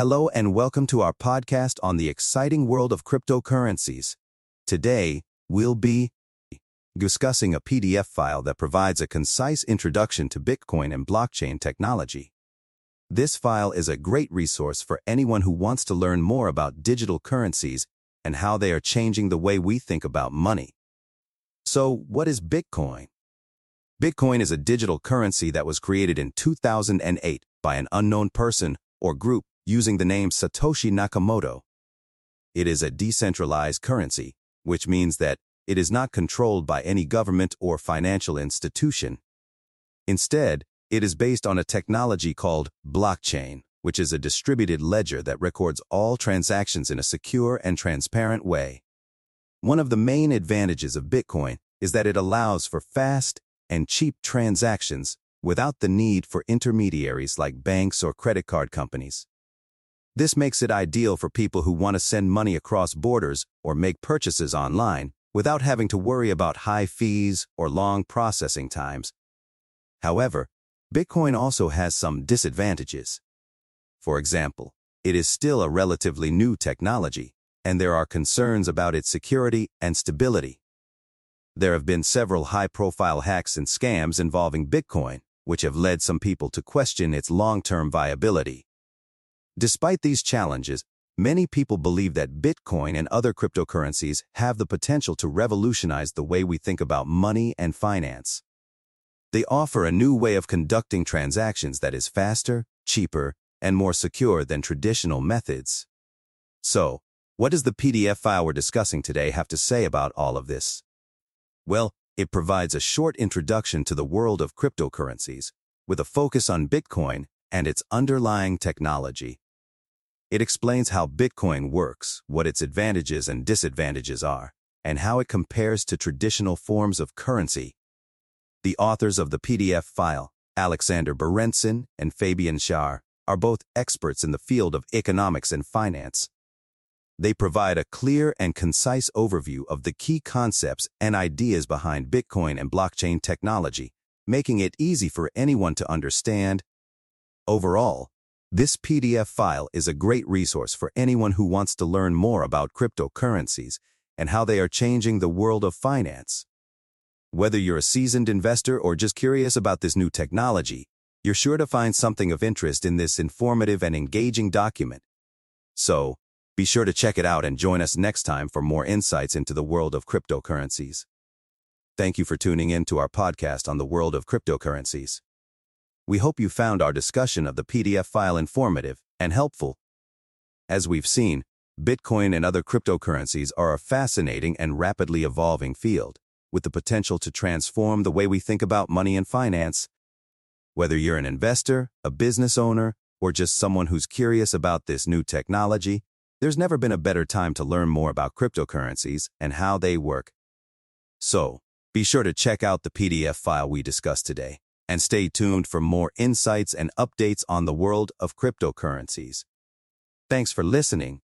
Hello and welcome to our podcast on the exciting world of cryptocurrencies. Today, we'll be discussing a PDF file that provides a concise introduction to Bitcoin and blockchain technology. This file is a great resource for anyone who wants to learn more about digital currencies and how they are changing the way we think about money. So, what is Bitcoin? Bitcoin is a digital currency that was created in 2008 by an unknown person or group using the name Satoshi Nakamoto. It is a decentralized currency, which means that it is not controlled by any government or financial institution. Instead, it is based on a technology called blockchain, which is a distributed ledger that records all transactions in a secure and transparent way. One of the main advantages of Bitcoin is that it allows for fast and cheap transactions without the need for intermediaries like banks or credit card companies. This makes it ideal for people who want to send money across borders or make purchases online without having to worry about high fees or long processing times. However, Bitcoin also has some disadvantages. For example, it is still a relatively new technology, and there are concerns about its security and stability. There have been several high-profile hacks and scams involving Bitcoin, which have led some people to question its long-term viability. Despite these challenges, many people believe that Bitcoin and other cryptocurrencies have the potential to revolutionize the way we think about money and finance. They offer a new way of conducting transactions that is faster, cheaper, and more secure than traditional methods. So, what does the PDF file we're discussing today have to say about all of this? Well, it provides a short introduction to the world of cryptocurrencies, with a focus on Bitcoin and its underlying technology. It explains how Bitcoin works, what its advantages and disadvantages are, and how it compares to traditional forms of currency. The authors of the PDF file, Aleksander Berentsen and Fabian Schär, are both experts in the field of economics and finance. They provide a clear and concise overview of the key concepts and ideas behind Bitcoin and blockchain technology, making it easy for anyone to understand. Overall, this PDF file is a great resource for anyone who wants to learn more about cryptocurrencies and how they are changing the world of finance. Whether you're a seasoned investor or just curious about this new technology, you're sure to find something of interest in this informative and engaging document. So, be sure to check it out and join us next time for more insights into the world of cryptocurrencies. Thank you for tuning in to our podcast on the world of cryptocurrencies. We hope you found our discussion of the PDF file informative and helpful. As we've seen, Bitcoin and other cryptocurrencies are a fascinating and rapidly evolving field, with the potential to transform the way we think about money and finance. Whether you're an investor, a business owner, or just someone who's curious about this new technology, there's never been a better time to learn more about cryptocurrencies and how they work. So, be sure to check out the PDF file we discussed today and stay tuned for more insights and updates on the world of cryptocurrencies. Thanks for listening